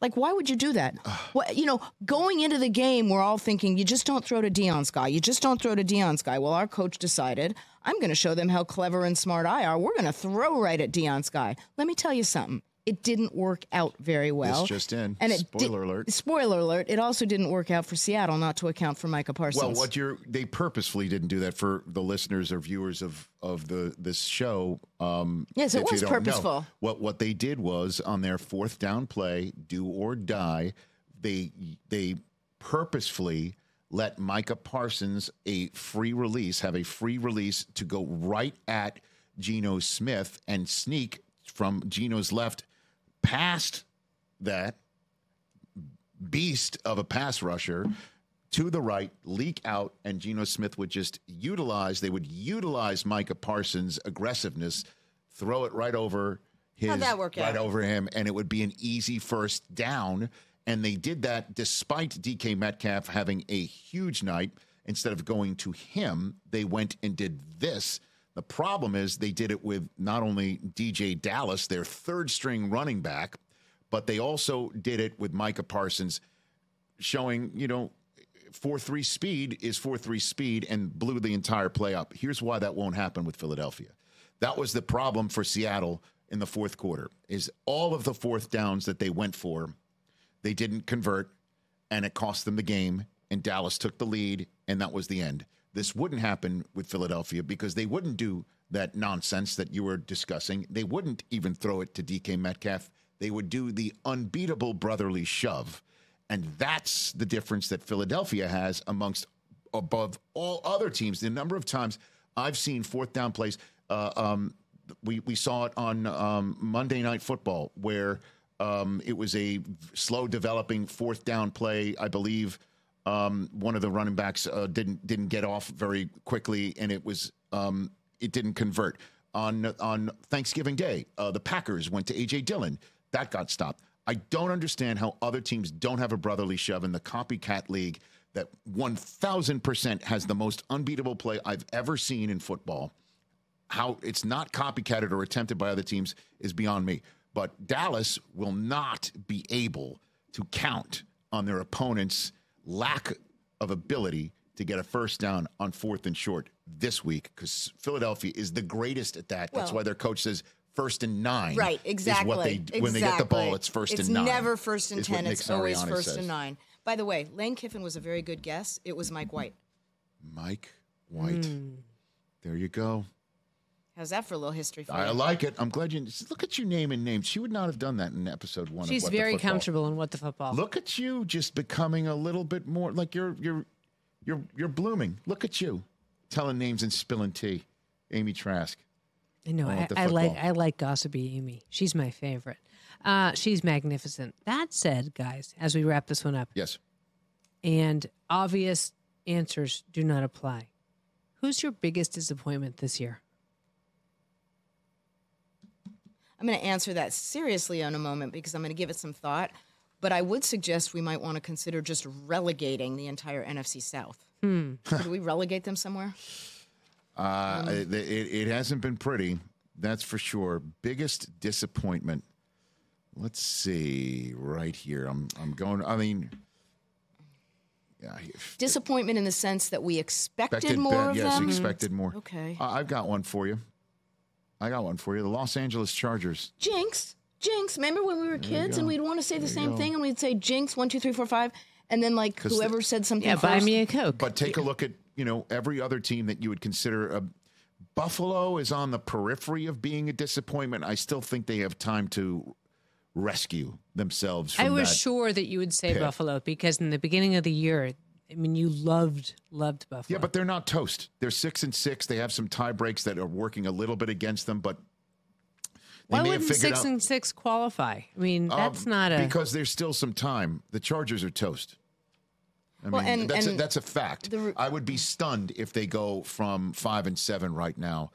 Like, why would you do that? What, you know, going into the game, we're all thinking, you just don't throw to Dion's guy. You just don't throw to Dion's guy. Well, our coach decided, I'm going to show them how clever and smart I are. We're going to throw right at Dion's guy. Let me tell you something. It didn't work out very well. It's just in. And it Spoiler di- alert. Spoiler alert. It also didn't work out for Seattle, not to account for Micah Parsons. Well, what you're they purposefully didn't do that for the listeners or viewers of of the this show. Um, Yes, it was don't know. purposeful. What what they did was on their fourth down play, do or die. They they purposefully let Micah Parsons a free release, have a free release to go right at Geno Smith and sneak from Geno's left past that beast of a pass rusher to the right, leak out, and Geno Smith would just utilize, they would utilize Micah Parsons' aggressiveness, throw it right over his How'd that work right out? over him, and it would be an easy first down. And they did that despite DK Metcalf having a huge night. Instead of going to him, they went and did this. The problem is they did it with not only DeeJay Dallas, their third string running back, but they also did it with Micah Parsons showing, you know, 4 3 speed is 4 3 speed and blew the entire play up. Here's why that won't happen with Philadelphia. That was the problem for Seattle in the fourth quarter is all of the fourth downs that they went for, they didn't convert and it cost them the game and Dallas took the lead and that was the end. This wouldn't happen with Philadelphia because they wouldn't do that nonsense that you were discussing. They wouldn't even throw it to DK Metcalf. They would do the unbeatable brotherly shove. And that's the difference that Philadelphia has amongst above all other teams. The number of times I've seen fourth down plays, uh, um, we we saw it on um, Monday Night Football where um, it was a slow developing fourth down play. I believe um, one of the running backs uh, didn't didn't get off very quickly, and it was um, it didn't convert. On on Thanksgiving Day, uh, the Packers went to AJ Dillon. That got stopped. I don't understand how other teams don't have a brotherly shove in the copycat league that 1000% has the most unbeatable play I've ever seen in football. How it's not copycatted or attempted by other teams is beyond me. But Dallas will not be able to count on their opponent's lack of ability to get a first down on fourth and short this week because Philadelphia is the greatest at that. That's Well- why their coach says first and nine. Right, exactly. Is what they when they get the ball, it's first and nine. It's never first and ten. It's always first says. and nine. By the way, Lane Kiffin was a very good guess. It was Mike White. Mike White. Hmm. There you go. How's that for a little history for I you? like it. I'm glad you look at you naming names. She would not have done that in episode one. of She's very comfortable in what the football. Look at you, just becoming a little bit more like you're you're you're you're blooming. Look at you, telling names and spilling tea. Amy Trask. I know. I the I like. I like gossipy Amy. She's my favorite. Uh, she's magnificent. That said, guys, as we wrap this one up, Yes. and obvious answers do not apply. Who's your biggest disappointment this year? I'm going to answer that seriously in a moment because I'm going to give it some thought. But I would suggest we might want to consider just relegating the entire NFC South. Could we relegate them somewhere? Uh, it, it, it hasn't been pretty, that's for sure. Biggest disappointment. Let's see, right here. I'm I'm going. I mean, yeah, Disappointment in the sense that we expected, expected more bet- of yes, them. expected more. Okay. Uh, I've got one for you. I got one for you. The Los Angeles Chargers. Jinx, Jinx. Remember when we were kids and we'd want to say the same go. thing and we'd say Jinx one two three four five, and then like whoever said something. Yeah, buy me a coke. But take a look at you know every other team that you would consider a Buffalo is on the periphery of being a disappointment. I still think they have time to rescue themselves. From I was that. sure that you would say pit. Buffalo because in the beginning of the year, I mean, you loved loved Buffalo. Yeah, but they're not toast. They're six and six. They have some tie breaks that are working a little bit against them, but they why may have wouldn't figured six out and six qualify? I mean, that's Um, not a. because there's still some time. The Chargers are toast. I Well, mean, and- that's a, and that's a fact. the re- I would be stunned if they go from five and seven right now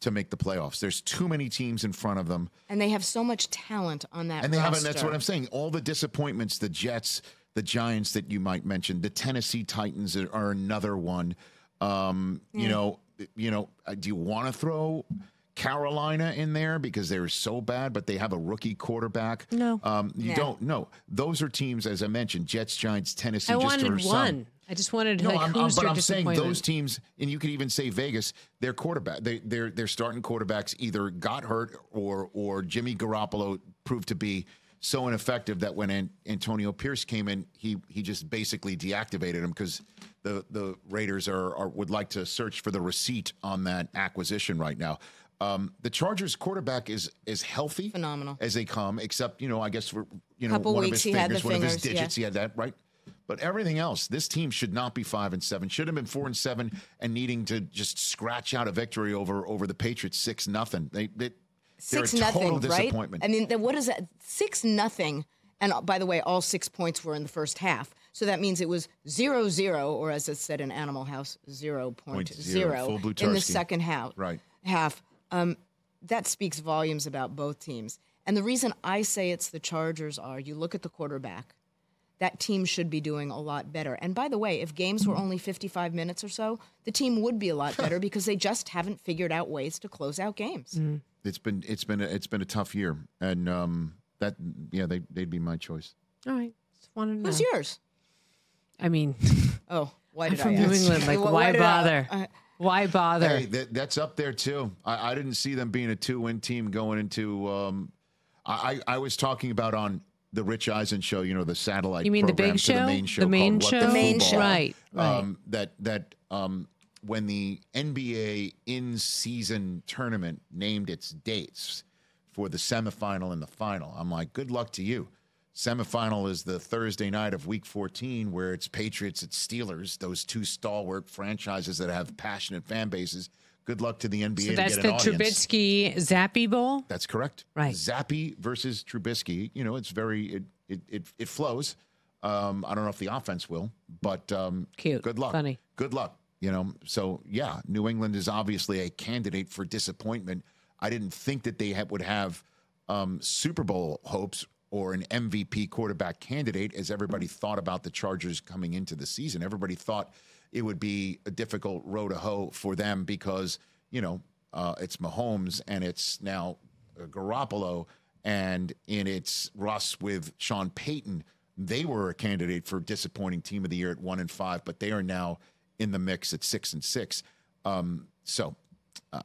to make the playoffs. There's too many teams in front of them, and they have so much talent on that. and they haven't. That's roster. what I'm saying. All the disappointments, the Jets, the Giants that you might mention, the Tennessee Titans are, another one. Um, You know, you know. uh, Do you want to throw? Carolina in there because they're so bad, but they have a rookie quarterback. No. um, you Yeah. don't. No, those are teams, as I mentioned, Jets, Giants, Tennessee. I wanted one. son. I just wanted No, like I'm, I'm- but I'm saying those teams, and you could even say Vegas. Their quarterback, they, their their starting quarterbacks either got hurt or or Jimmy Garoppolo proved to be so ineffective that when An- Antonio Pierce came in, he he just basically deactivated him because the the Raiders are, are would like to search for the receipt on that acquisition right now. Um, the Chargers quarterback is is healthy, Phenomenal. as they come, except you know I guess for you know Couple one weeks of his he had fingers, one of his fingers, yeah. digits, he had that right. But everything else, this team should not be five and seven. Should have been four and seven, and needing to just scratch out a victory over over the Patriots six nothing. They, they six a total nothing, right? I mean, then what is that? Six nothing. And uh, by the way, all six points were in the first half. So that means it was zero zero, or as it said in Animal House, zero point Point zero, zero in the second half. Right. Half. Um, that speaks volumes about both teams. And the reason I say it's the Chargers are you look at the quarterback. That team should be doing a lot better. And by the way, if games were only 55 minutes or so, the team would be a lot better because they just haven't figured out ways to close out games. It's been it's been a, it's been a tough year, and um, that yeah they they'd be my choice. All right, just wanted to know. Who's yours? I mean, Oh, why I'm did from I New ask? England. Like, Why- why, did I- bother? I- why bother? Hey, that, that's up there too. I, I didn't see them being a two win team going into. Um, I I I was talking about on the Rich Eisen show. You know the satellite. You mean the program big to The main show. The main called What show? The main Football. show. Right, right. um, that that um, when the NBA in season tournament named its dates for the semifinal and the final, I'm like, good luck to you. Semifinal is the Thursday night of Week 14, where it's Patriots, it's Steelers, those two stalwart franchises that have passionate fan bases Good luck to the NBA So to that's get the audience. Trubisky Zappe Bowl. That's correct. Right. Zappe versus Trubisky. You know, it's very it it it, it flows. Um, I don't know if the offense will, but um, Cute. Good luck. Funny. Good luck. You know, so yeah, New England is obviously a candidate for disappointment. I didn't think that they would have um, Super Bowl hopes or an MVP quarterback candidate as everybody thought about the Chargers coming into the season. Everybody thought it would be a difficult road to hoe for them because, you know, uh, it's Mahomes and it's now uh, Garoppolo and in its Russ with Sean Payton. They were a candidate for disappointing team of the year at one and five, but they are now in the mix at six and six. Um, so uh,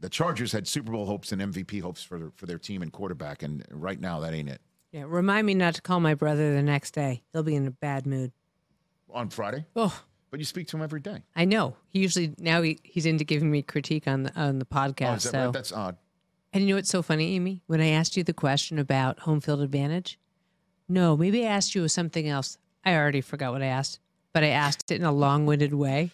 the Chargers had Super Bowl hopes and MVP hopes for for their team and quarterback, and right now that ain't it. Yeah, remind me not to call my brother the next day. He'll be in a bad mood. On Friday, Oh, but you speak to him every day. I know. He usually now he, he's into giving me critique on the on the podcast. Oh, that so right? That's odd. And you know what's so funny, Amy? When I asked you the question about home field advantage, no, maybe I asked you something else. I already forgot what I asked, but I asked it in a long winded way.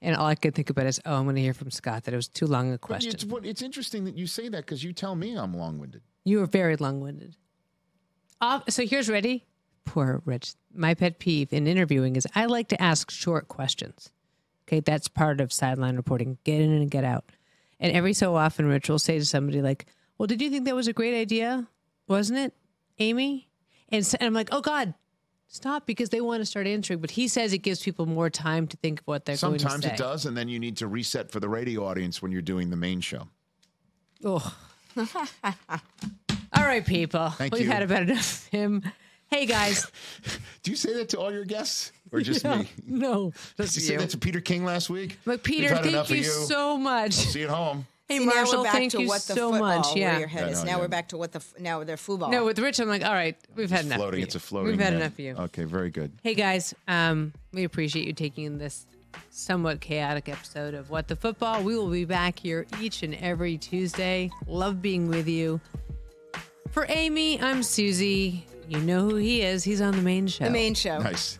And all I could think about is, oh, I'm going to hear from Scott that it was too long a question. It's, it's interesting that you say that because you tell me I'm long winded. You are very long winded. Uh, so here's ready. Poor Rich. My pet peeve in interviewing is I like to ask short questions. Okay, that's part of sideline reporting. Get in and get out. And every so often, Rich will say to somebody like, "Well, did you think that was a great idea? Wasn't it, Amy?" And, so, and I'm like, "Oh God, stop!" Because they want to start answering. But he says it gives people more time to think of what they're going to say. Sometimes it does, and then you need to reset for the radio audience when you're doing the main show. Oh. All right, people. Thank We've you. had about enough of him. Hey guys. Do you say that to all your guests, or just me? No. Did you say that to Peter King last week? But Peter, thank of you so much. See you at home. Hey See, now Marshall, we're back thank to you what the so football, much. Where Yeah. your head I is. know, now yeah. we're back to what the f- now they're football. No, with Rich, I'm like, all right, we've had enough. floating. You. It's a floating. We've had head. enough of you. Okay, very good. Hey guys, um, we appreciate you taking this somewhat chaotic episode of What the Football. We will be back here each and every Tuesday. Love being with you. For Amy, I'm Suzy. You know who he is. He's on the main show. the main show. Nice.